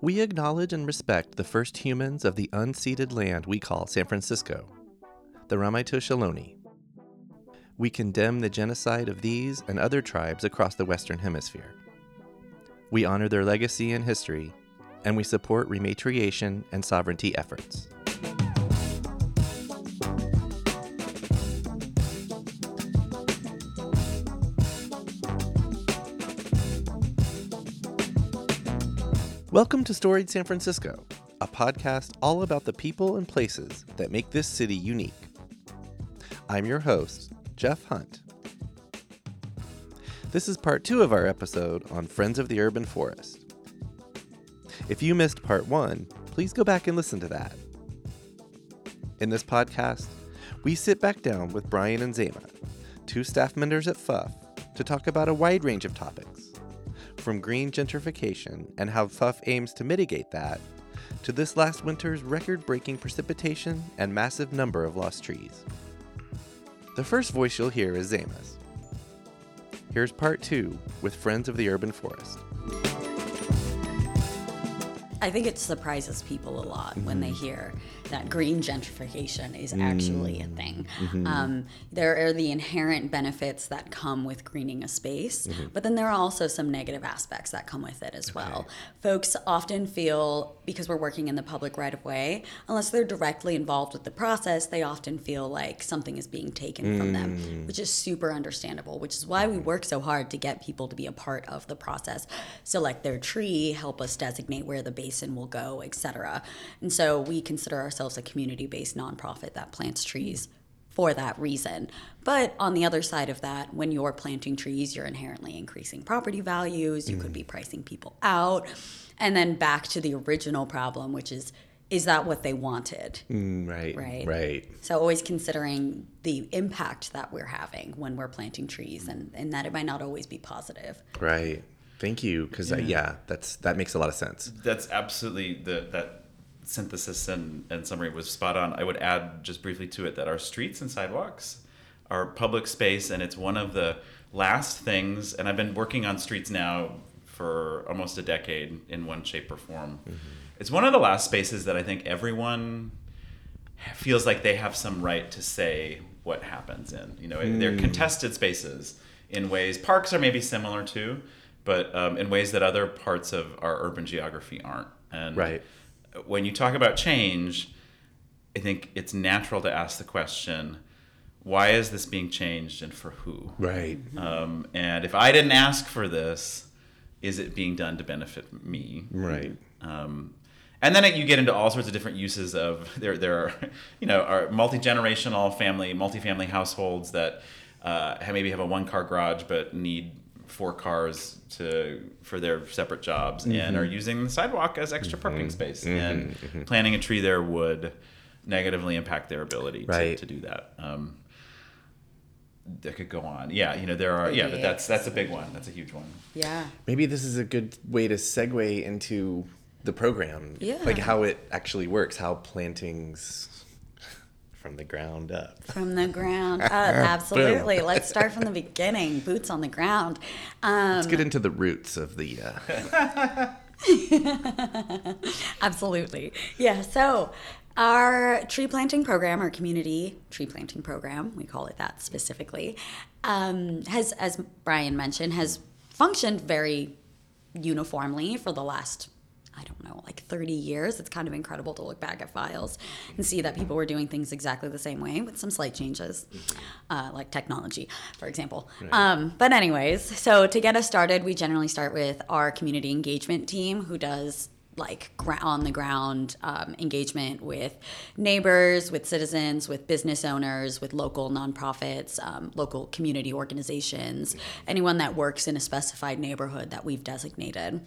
We acknowledge and respect the first humans of the unceded land we call San Francisco, the Ramaytush Ohlone. We condemn the genocide of these and other tribes across the Western Hemisphere. We honor their legacy and history, and we support rematriation and sovereignty efforts. Welcome to Storied San Francisco, a podcast all about the people and places that make this city unique. I'm your host, Jeff Hunt. This is part two of our episode on Friends of the Urban Forest. If you missed part one, please go back and listen to that. In this podcast, we sit back down with Brian and Zeima, two staff members at FUF, to talk about a wide range of topics from green gentrification and how FUF aims to mitigate that, to this last winter's record breaking precipitation and massive number of lost trees. The first voice you'll hear is Zeima's. Here's part two with Friends of the Urban Forest. I think it surprises people a lot mm-hmm. when they mm-hmm. hear that green gentrification is actually mm-hmm. a thing. Mm-hmm. Um, there are the inherent benefits that come with greening a space, mm-hmm. but then there are also some negative aspects that come with it as okay. well. Folks often feel, because we're working in the public right of way, unless they're directly involved with the process, they often feel like something is being taken from them, mm. which is super understandable, which is why we work so hard to get people to be a part of the process. Select their tree, help us designate where the basin will go, etc. And so we consider ourselves a community based nonprofit that plants trees for that reason. But on the other side of that, when you're planting trees, you're inherently increasing property values, you mm. could be pricing people out. And then back to the original problem, which is is that what they wanted? Mm, right. Right. Right. So always considering the impact that we're having when we're planting trees and, and that it might not always be positive. Right. Thank you, because yeah. yeah. that's that makes a lot of sense. That's absolutely the that synthesis and, and summary was spot on. I would add just briefly to it that our streets and sidewalks are public space, and it's one of the last things. And I've been working on streets now for almost a decade in one shape or form. Mm-hmm. It's one of the last spaces that I think everyone feels like they have some right to say what happens in. You know, mm. they're contested spaces in ways. Parks are maybe similar too but um, in ways that other parts of our urban geography aren't. And right. When you talk about change, I think it's natural to ask the question, why is this being changed and for who? Right. Um, and if I didn't ask for this, is it being done to benefit me? Right. Um, and then you get into all sorts of different uses of there. There are, you know, are multi generational family, multi-family households that uh, maybe have a one-car garage but need four cars to for their separate jobs mm-hmm. and are using the sidewalk as extra mm-hmm. parking space mm-hmm. and mm-hmm. planting a tree there would negatively impact their ability right. to, to do that um, that could go on yeah you know there are yeah but that's that's a big one that's a huge one yeah maybe this is a good way to segue into the program yeah like how it actually works how plantings from the ground up. From the ground up, absolutely. Let's start from the beginning. Boots on the ground. Um, Let's get into the roots of the. Uh... absolutely. Yeah. So, our tree planting program, our community tree planting program, we call it that specifically, um, has, as Brian mentioned, has functioned very uniformly for the last I don't know, like 30 years. It's kind of incredible to look back at files and see that people were doing things exactly the same way with some slight changes, uh, like technology, for example. Right. Um, but, anyways, so to get us started, we generally start with our community engagement team who does like on the ground um, engagement with neighbors, with citizens, with business owners, with local nonprofits, um, local community organizations, anyone that works in a specified neighborhood that we've designated.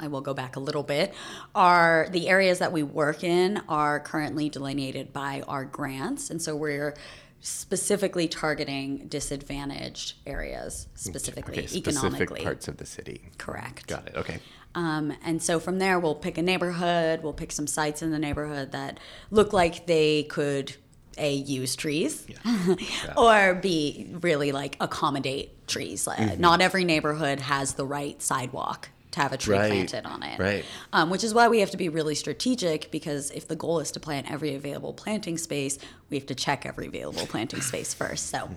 I will go back a little bit, are the areas that we work in are currently delineated by our grants. And so we're specifically targeting disadvantaged areas, specifically okay, economically. Specific parts of the city. Correct. Got it. Okay. Um, and so from there, we'll pick a neighborhood, we'll pick some sites in the neighborhood that look like they could a use trees yeah. Yeah. or b really like accommodate trees mm-hmm. not every neighborhood has the right sidewalk have a tree Right, planted on it. right. Um, which is why we have to be really strategic because if the goal is to plant every available planting space, we have to check every available planting space first. So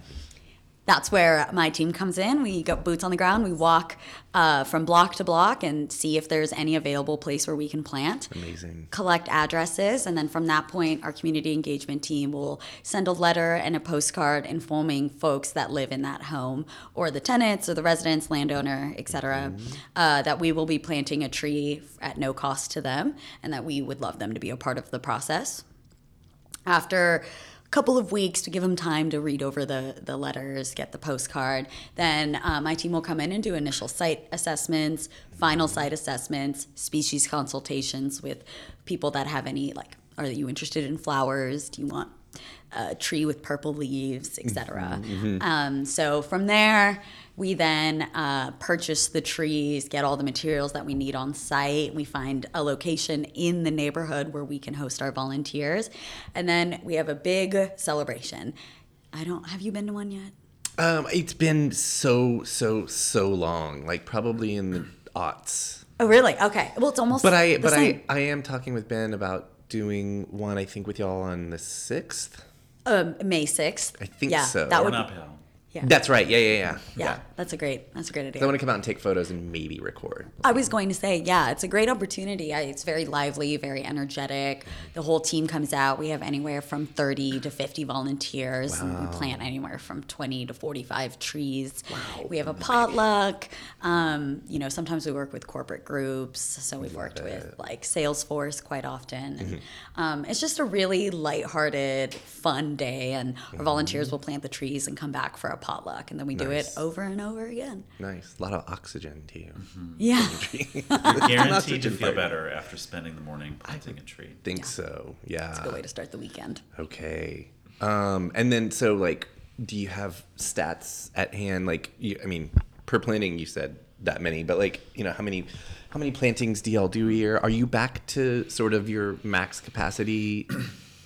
that's where my team comes in. We go boots on the ground. We walk uh, from block to block and see if there's any available place where we can plant. Amazing. Collect addresses, and then from that point, our community engagement team will send a letter and a postcard informing folks that live in that home, or the tenants, or the residents, landowner, etc., uh, that we will be planting a tree at no cost to them, and that we would love them to be a part of the process after couple of weeks to give them time to read over the, the letters, get the postcard, then uh, my team will come in and do initial site assessments, final site assessments, species consultations with people that have any, like, are you interested in flowers? Do you want a tree with purple leaves, etc. Um, so from there, we then uh, purchase the trees, get all the materials that we need on site. We find a location in the neighborhood where we can host our volunteers, and then we have a big celebration. I don't. Have you been to one yet? Um, it's been so so so long, like probably in the aughts. Oh, really? Okay. Well, it's almost. But I the but same. I I am talking with Ben about doing one. I think with y'all on the sixth. um, May sixth. I think yeah, so. That would. Lower Nob Hill. Yeah. That's right. Yeah, yeah, yeah. yeah, that's a great. That's a great idea. I want to come out and take photos and maybe record. I was going to say, yeah, it's a great opportunity. I, it's very lively, very energetic. The whole team comes out. We have anywhere from 30 to 50 volunteers. and We plant anywhere from 20 to 45 trees. Wow. We have a potluck. Um, you know, sometimes we work with corporate groups. So we've worked with like Salesforce quite often. And, um, it's just a really lighthearted, fun day. And our volunteers will plant the trees and come back for a potluck. And then we do it over and over again. Nice, a lot of oxygen to you. Yeah. Guaranteed to feel party. better after spending the morning planting a tree. Think so. Yeah. It's a good way to start the weekend. Okay. Um, and then so like, do you have stats at hand? Like, you, I mean, per planting, you said that many, but like, you know, how many, how many plantings do y'all do a year? Are you back to sort of your max capacity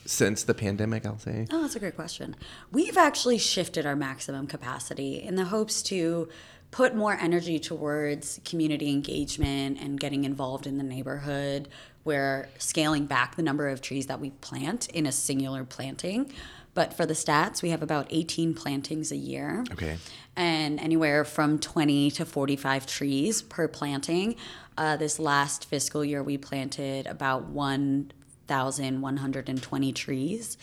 since the pandemic? I'll say. Oh, that's a great question. We've actually shifted our maximum capacity in the hopes to put more energy towards community engagement and getting involved in the neighborhood. We're scaling back the number of trees that we plant in a singular planting. But for the stats, we have about 18 plantings a year. Okay. And anywhere from 20 to 45 trees per planting. Uh, this last fiscal year, we planted about 1,120 trees.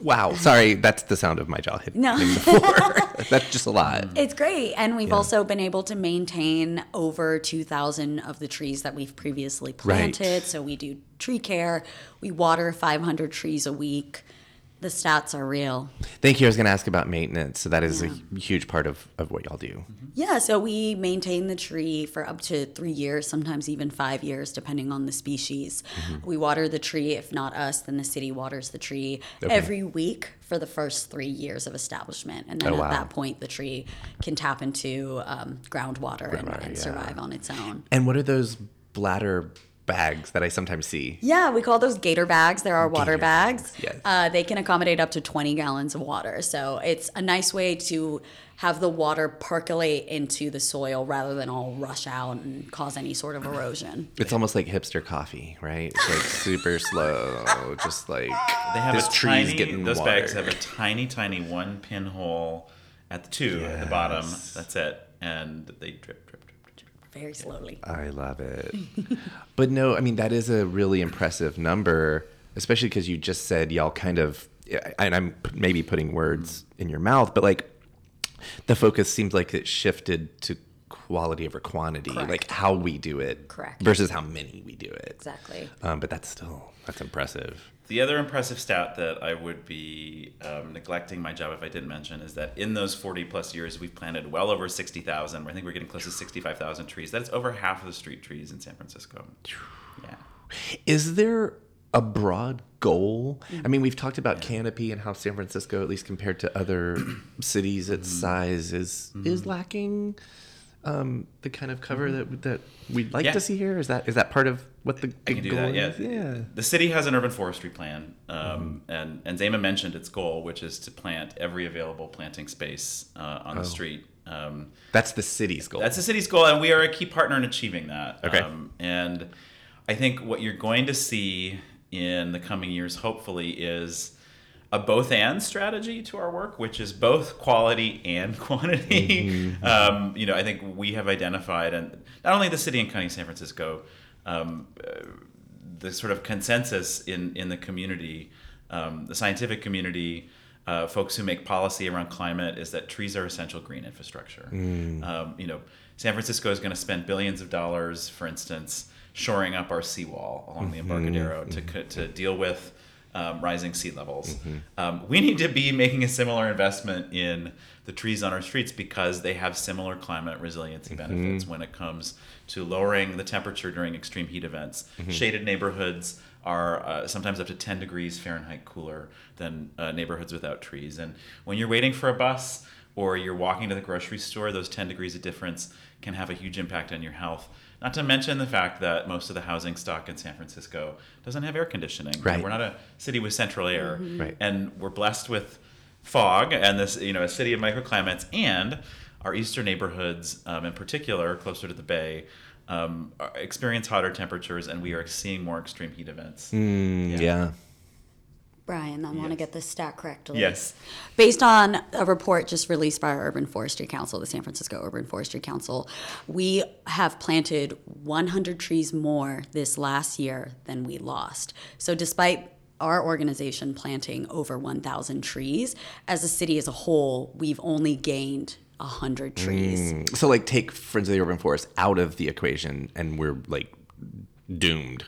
Wow. Um, Sorry, that's the sound of my jaw hitting No. the floor. that's just a lot. It's great. And we've also been able to maintain over 2,000 of the trees that we've previously planted. So we do tree care, we water 500 trees a week. The stats are real. Thank you. I was going to ask about maintenance. So that is a huge part of, of what y'all do. Yeah, so we maintain the tree for up to three years, sometimes even five years, depending on the species. We water the tree. If not us, then the city waters the tree Okay. every week for the first three years of establishment. And then Oh, at wow. that point, the tree can tap into um, groundwater and, and yeah. survive on its own. And what are those bladder bags that I sometimes see? Yeah, we call those gator bags. There are water Gator bags. bags, yes. Uh, they can accommodate up to 20 gallons of water. So it's a nice way to have the water percolate into the soil rather than all rush out and cause any sort of erosion. It's almost like hipster coffee, right? It's like super slow, just like They have this a tree's tiny. getting Those water. bags have a tiny, tiny one pinhole at the two at the bottom. That's it, and they drip. drip. Very slowly. I love it. but no, I mean that is a really impressive number, especially because you just said y'all kind of, and I'm maybe putting words in your mouth, but like the focus seems like it shifted to quality over quantity, Correct. like how we do it, Correct. versus how many we do it. Exactly. Um, but that's still that's impressive. The other impressive stat that I would be um, neglecting my job if I didn't mention is that in those 40 plus years, we've planted well over 60,000. I think we're getting close to 65,000 trees. That's over half of the street trees in San Francisco. Yeah. Is there a broad goal? I mm-hmm. mean, we've talked about canopy and how San Francisco, at least compared to other cities its mm-hmm. size, is is mm-hmm. lacking um, the kind of cover that that we'd like Yeah. to see here. Is that is that part of what the I can do that. Yeah. is? Yeah. The city has an urban forestry plan, um, and and Zeima mentioned its goal, which is to plant every available planting space uh, on the street Um, That's the city's goal. that's the city's goal, and we are a key partner in achieving that. Okay. Um, and I think what you're going to see in the coming years, hopefully, is a both and strategy to our work, which is both quality and quantity. Um, you know, I think we have identified, and not only the city and county of San Francisco, um, uh, the sort of consensus in in the community, um, the scientific community, uh, folks who make policy around climate is that trees are essential green infrastructure. Um, you know, San Francisco is going to spend billions of dollars, for instance, shoring up our seawall along the Embarcadero to to deal with um, rising sea levels. Um, we need to be making a similar investment in the trees on our streets because they have similar climate resiliency benefits when it comes to lowering the temperature during extreme heat events. Shaded neighborhoods are uh, sometimes up to 10 degrees Fahrenheit cooler than uh, neighborhoods without trees. And when you're waiting for a bus or you're walking to the grocery store, those 10 degrees of difference can have a huge impact on your health. Not to mention the fact that most of the housing stock in San Francisco doesn't have air conditioning. Right. We're not a city with central air. Right. And we're blessed with fog and this, you know, a city of microclimates and our eastern neighborhoods, um, in particular, closer to the bay, um, experience hotter temperatures and we are seeing more extreme heat events. Mm, yeah. Brian, I want to get this stat correctly. Yes. Based on a report just released by our Urban Forestry Council, the San Francisco Urban Forestry Council, we have planted 100 trees more this last year than we lost. So, despite our organization planting over 1,000 trees, as a city as a whole, we've only gained 100 trees. Mm, So like take Friends of the Urban Forest out of the equation and we're like doomed.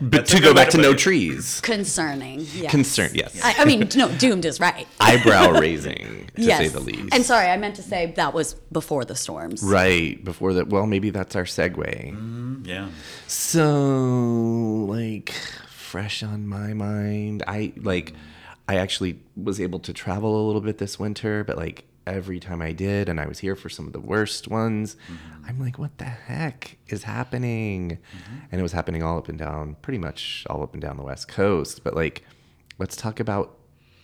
But to go back to to no it. trees. Concerning. Yes. Concern, yes. I, I mean, no, doomed is right. Eyebrow raising, to yes. say the least. And sorry, I meant to say that was before the storms. right before that, well, maybe that's our segue. Mm, yeah. So, like, fresh on my mind. I like, I actually was able to travel a little bit this winter, but like every time I did, and I was here for some of the worst ones, mm-hmm. I'm like, what the heck is happening? Mm-hmm. And it was happening all up and down, pretty much all up and down the West Coast. But like, let's talk about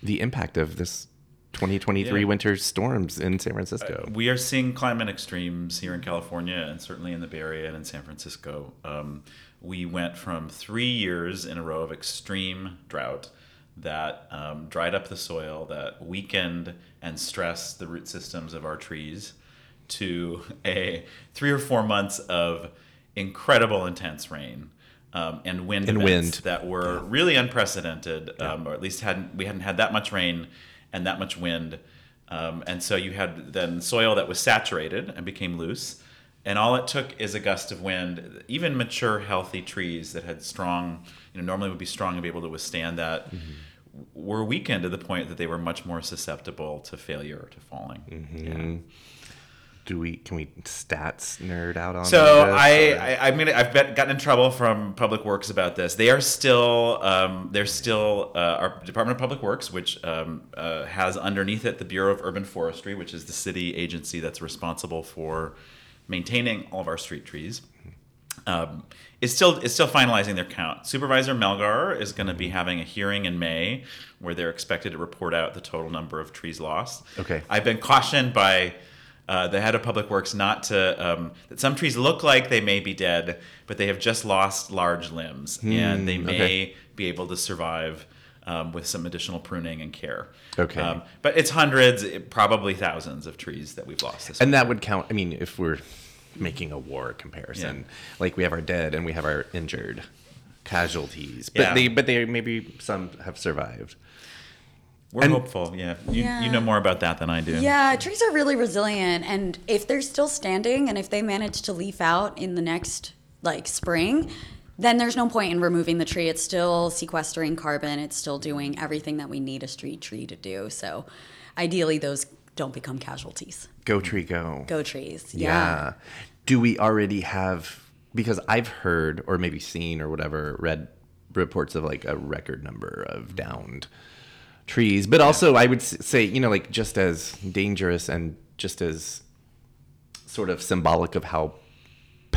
the impact of this 2023 Yeah. winter storms in San Francisco. Uh, we are seeing climate extremes here in California and certainly in the Bay Area and in San Francisco. Um, we went from three years in a row of extreme drought that um, dried up the soil, that weakened and stressed the root systems of our trees, to a three or four months of incredible intense rain. Um, and wind And wind. that were really unprecedented, um, or at least hadn't we hadn't had that much rain and that much wind, um, and so you had then soil that was saturated and became loose, and all it took is a gust of wind. Even mature, healthy trees that had strong, you know, normally would be strong and be able to withstand that, were weakened to the point that they were much more susceptible to failure or to falling. Yeah. Do we can we stats nerd out on? So this, I, or- I I'm gonna I've bet, gotten in trouble from Public Works about this. They are still um, they're still uh, our Department of Public Works, which um, uh, has underneath it the Bureau of Urban Forestry, which is the city agency that's responsible for maintaining all of our street trees. Um, is still is still finalizing their count. Supervisor Melgar is going to be having a hearing in May where they're expected to report out the total number of trees lost. Okay. I've been cautioned by uh, the head of public works not to um, that some trees look like they may be dead, but they have just lost large limbs and they may okay. be able to survive um, with some additional pruning and care. Okay. Um, but it's hundreds, probably thousands of trees that we've lost. This and that would count. I mean, if we're making a war comparison, Yeah. like we have our dead and we have our injured casualties, but Yeah. they but they maybe some have survived. We're and- hopeful. Yeah. You, Yeah. you know more about that than I do. Yeah, trees are really resilient, and if they're still standing, and if they manage to leaf out in the next like spring, then there's no point in removing the tree. It's still sequestering carbon. It's still doing everything that we need a street tree to do. So, ideally, those don't become casualties. Go tree, go. Go trees. Yeah. Yeah. Do we already have? Because I've heard, or maybe seen, or whatever, read reports of like a record number of downed trees. But also, I would say, you know, like just as dangerous and just as sort of symbolic of how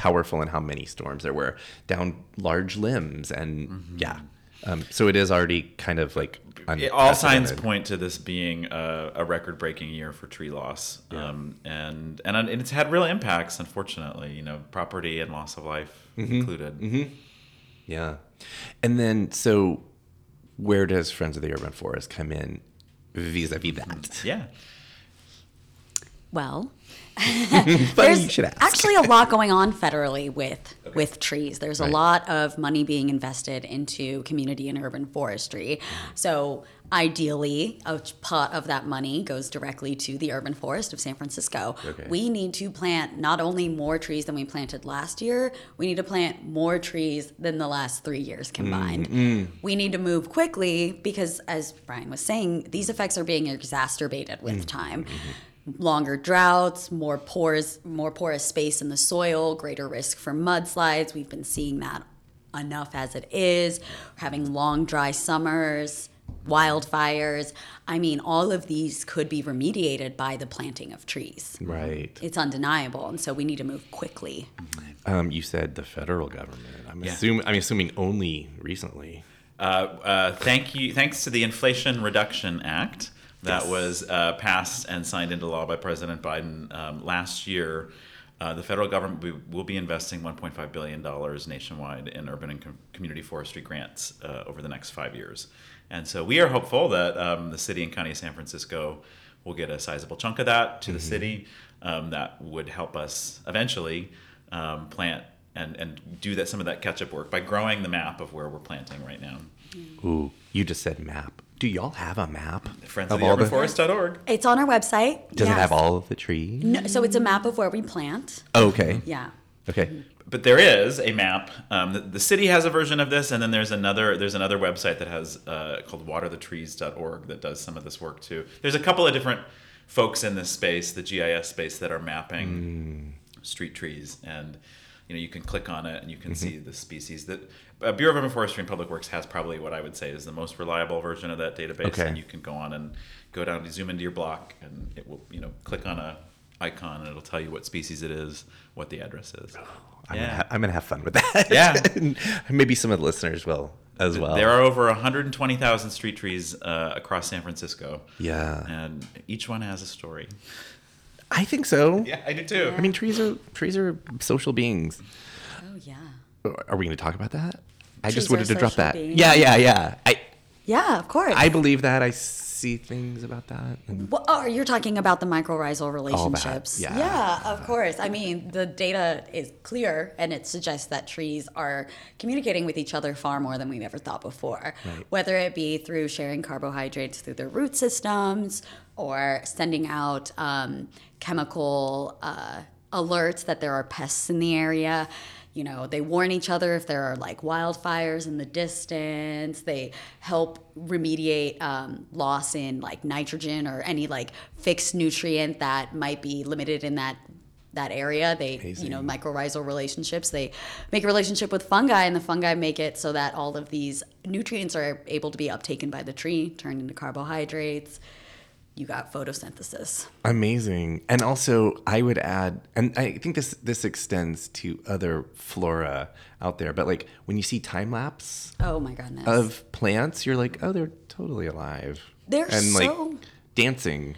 powerful and how many storms there were down large limbs and yeah Um, so it is already kind of like It- all signs point to this being a, a record-breaking year for tree loss, um, and, and and it's had real impacts. Unfortunately, you know, property and loss of life Mm-hmm. included. Yeah. And then, so where does Friends of the Urban Forest come in vis a vis that? Yeah, Well, Funny there's you should ask. actually a lot going on federally with with trees. There's Right. a lot of money being invested into community and urban forestry. So ideally, a pot of that money goes directly to the urban forest of San Francisco. Okay. We need to plant not only more trees than we planted last year, we need to plant more trees than the last three years combined. Mm-hmm. We need to move quickly because, as Brian was saying, these effects are being exacerbated with mm-hmm. time mm-hmm. Longer droughts, more pores, more porous space in the soil, greater risk for mudslides. We've been seeing that enough as it is. We're having long dry summers, wildfires. I mean, all of these could be remediated by the planting of trees. Right. It's undeniable, and so we need to move quickly. Um, you said the federal government. I'm Yeah. assuming. I'm assuming only recently. uh, uh, thank you. Thanks to the Inflation Reduction Act that was uh, passed and signed into law by President Biden um, last year. Uh, the federal government will- be investing 1.5 billion dollars nationwide in urban and com- community forestry grants uh, over the next five years, and so we are hopeful that um, the city and county of San Francisco will get a sizable chunk of that to the city. Um, that would help us eventually um, plant and and do that some of that catch up work by growing the map of where we're planting right now. Ooh, you just said map. Do y'all have a map Friends of the urban forest.org. It's on our website. Does it have all of the trees? No, so it's a map of where we plant. Oh, okay. Yeah. Okay. But there is a map. Um, the, the city has a version of this, and then there's another. There's another website that has uh, called waterthetrees.org that does some of this work too. There's a couple of different folks in this space, the GIS space, that are mapping street trees, and you know you can click on it and you can see the species that uh, Bureau of Urban Forestry and Public Works has probably what I would say is the most reliable version of that database. Okay. And you can go on and go down to zoom into your block, and it will you know click on a icon and it'll tell you what species it is, what the address is. I'm, Yeah. gonna ha- I'm gonna have fun with that. Yeah. Maybe some of the listeners will as well. There are over 120,000 street trees uh, across San Francisco, Yeah. and each one has a story. I think so. Yeah, I do too. I mean, trees are trees are social beings. Oh yeah. Are we going to talk about that? Trees I just wanted to drop that. beings. Yeah, yeah, yeah. I Yeah, of course. I believe that. I see things about that. Well, oh, you're talking about the mycorrhizal relationships. yeah. yeah, of course. I mean, the data is clear and it suggests that trees are communicating with each other far more than we've ever thought before. Right. Whether it be through sharing carbohydrates through their root systems or sending out um, chemical uh, alerts that there are pests in the area. You know, they warn each other if there are like wildfires in the distance. They help remediate um, loss in like nitrogen or any like fixed nutrient that might be limited in that that area. They, you know, mycorrhizal relationships. They make a relationship with fungi, and the fungi make it so that all of these nutrients are able to be uptaken by the tree, turned into carbohydrates. You got photosynthesis. amazing. And also, I would add, and I think this this extends to other flora out there. But like when you see time lapse Oh my goodness. of plants, you're like, oh, they're totally alive. They're and like so- dancing.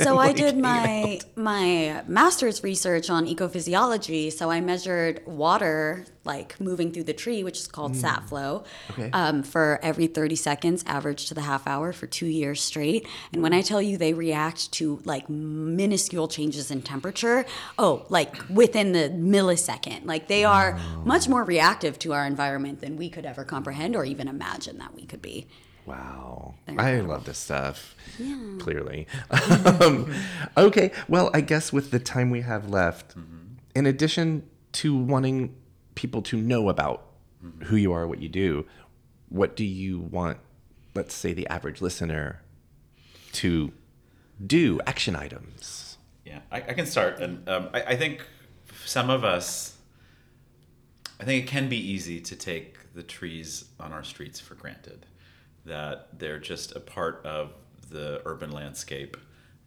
So I did my my master's research on ecophysiology. So I measured water like moving through the tree, which is called sap flow, Mm. Okay. um, for every 30 seconds, average to the half hour for two years straight. And when I tell you they react to like minuscule changes in temperature, oh, like within the millisecond, like they are much more reactive to our environment than we could ever comprehend or even imagine that we could be. Wow. I love this stuff. Clearly. um, okay. Well, I guess with the time we have left, in addition to wanting people to know about who you are, what you do, what do you want, let's say, the average listener to do? Action items. Yeah, I, I can start, and um, I, I think some of us, I think it can be easy to take the trees on our streets for granted, that they're just a part of the urban landscape,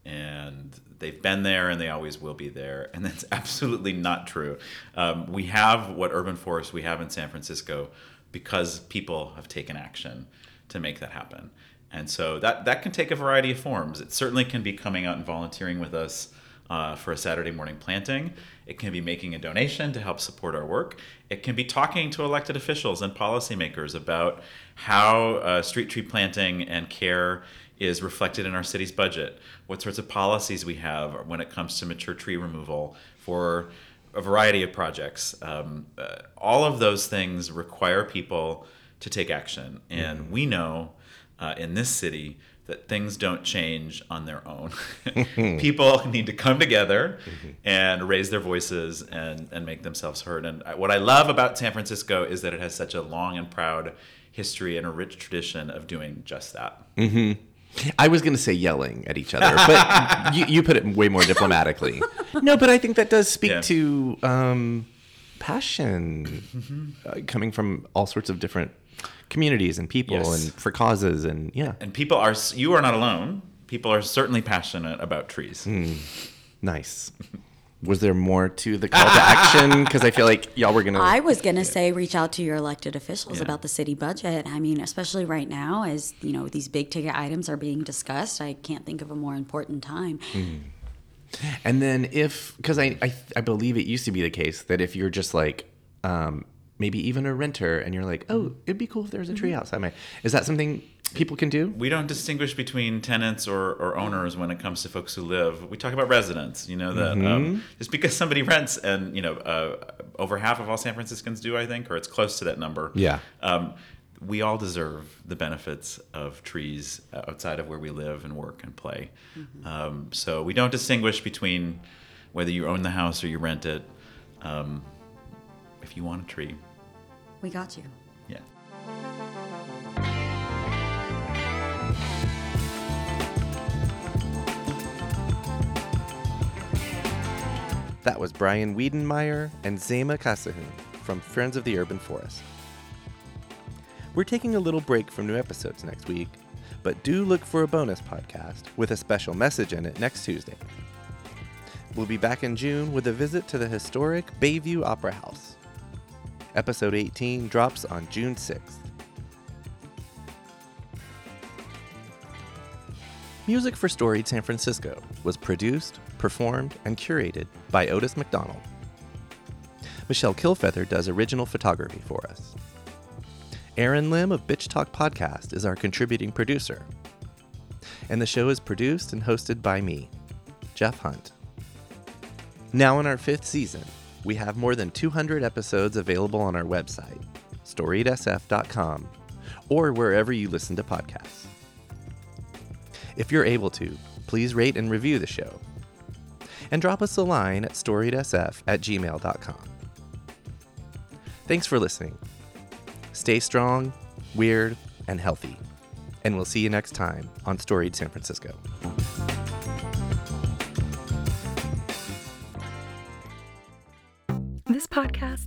and they've been there and they always will be there, and that's absolutely not true. Um, we have what urban forests we have in San Francisco because people have taken action to make that happen. And so that, that can take a variety of forms. It certainly can be coming out and volunteering with us uh, for a Saturday morning planting. It can be making a donation to help support our work. It can be talking to elected officials and policymakers about how uh, street tree planting and care is reflected in our city's budget, what sorts of policies we have when it comes to mature tree removal for a variety of projects. Um, uh, all of those things require people to take action. And mm-hmm. we know uh, in this city that things don't change on their own. People need to come together mm-hmm. and raise their voices and, and make themselves heard. And what I love about San Francisco is that it has such a long and proud history and a rich tradition of doing just that. Mm-hmm. I was going to say yelling at each other, but you, you, put it way more diplomatically. No, but I think that does speak yeah. to um, passion mm-hmm. uh, coming from all sorts of different communities and people yes. and for causes and yeah. And people are you are not alone. People are certainly passionate about trees. Mm, nice. Was there more to the call to action? Because I feel like y'all were gonna. I was gonna say reach out to your elected officials yeah. about the city budget. I mean, especially right now, as you know, these big ticket items are being discussed. I can't think of a more important time. Mm. And then if, because I, I, I believe it used to be the case that if you're just like um, maybe even a renter and you're like, oh, it'd be cool if there was a tree mm-hmm. outside my. Is that something people can do? We don't distinguish between tenants or, or owners when it comes to folks who live. We talk about residents. You know that um, mm-hmm. um, just because somebody rents and you know uh, over half of all San Franciscans do, I think, or it's close to that number. Yeah. Um, we all deserve the benefits of trees outside of where we live and work and play. Mm-hmm. Um, so we don't distinguish between whether you own the house or you rent it. Um, if you want a tree. We got you. Yeah. That was Brian Wiedenmeier and Zeima Kasahun from Friends of the Urban Forest. We're taking a little break from new episodes next week, but do look for a bonus podcast with a special message in it next Tuesday. We'll be back in June with a visit to the historic Bayview Opera House. Episode 18 drops on June 6th. Music for Storied San Francisco was produced, performed, and curated by Otis McDonald. Michelle Kilfeather does original photography for us. Aaron Lim of Bitch Talk Podcast is our contributing producer. And the show is produced and hosted by me, Jeff Hunt. Now in our fifth season, we have more than 200 episodes available on our website, storiedsf.com, or wherever you listen to podcasts. If you're able to, please rate and review the show. And drop us a line at storiedsf at gmail.com. Thanks for listening. Stay strong, weird, and healthy. And we'll see you next time on Storied San Francisco.